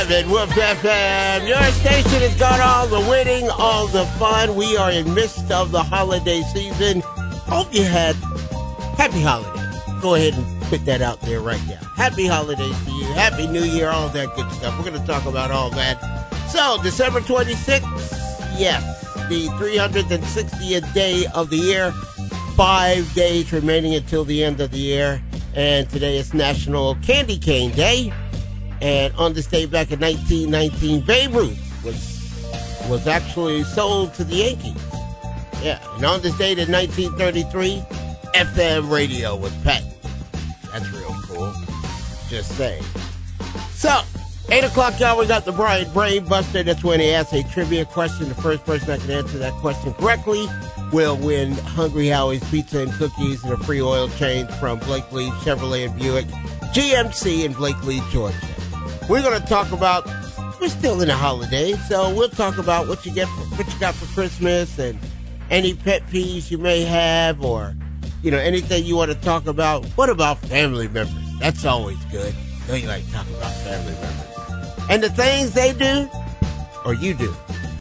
107 Wolf FM. Your station has got all the winning, all the fun. We are in midst of the holiday season. Hope you had happy holidays. Go ahead and put that out there right now. Happy holidays to you. Happy New Year, all that good stuff. We're going to talk about all that. So, December 26th, yes, the 360th day of the year. Five days remaining until the end of the year. And today is National Candy Cane Day. And on this day back in 1919, Babe Ruth was was actually sold to the Yankees. Yeah, and on this date in 1933, FM radio was patented. That's real cool. Just saying. So, 8 o'clock, y'all, we got the Brian Brain Buster. That's when he asks a trivia question. The first person that can answer that question correctly will win Hungry Howie's Pizza and Cookies and a free oil change from Blakely Chevrolet and Buick GMC in Blakely, Georgia. We're going to talk about. We're still in the holidays, so we'll talk about what you get, for, what you got for Christmas, and any pet peeves you may have, or you know anything you want to talk about. What about family members? That's always good. Know you like talking about family members and the things they do, or you do.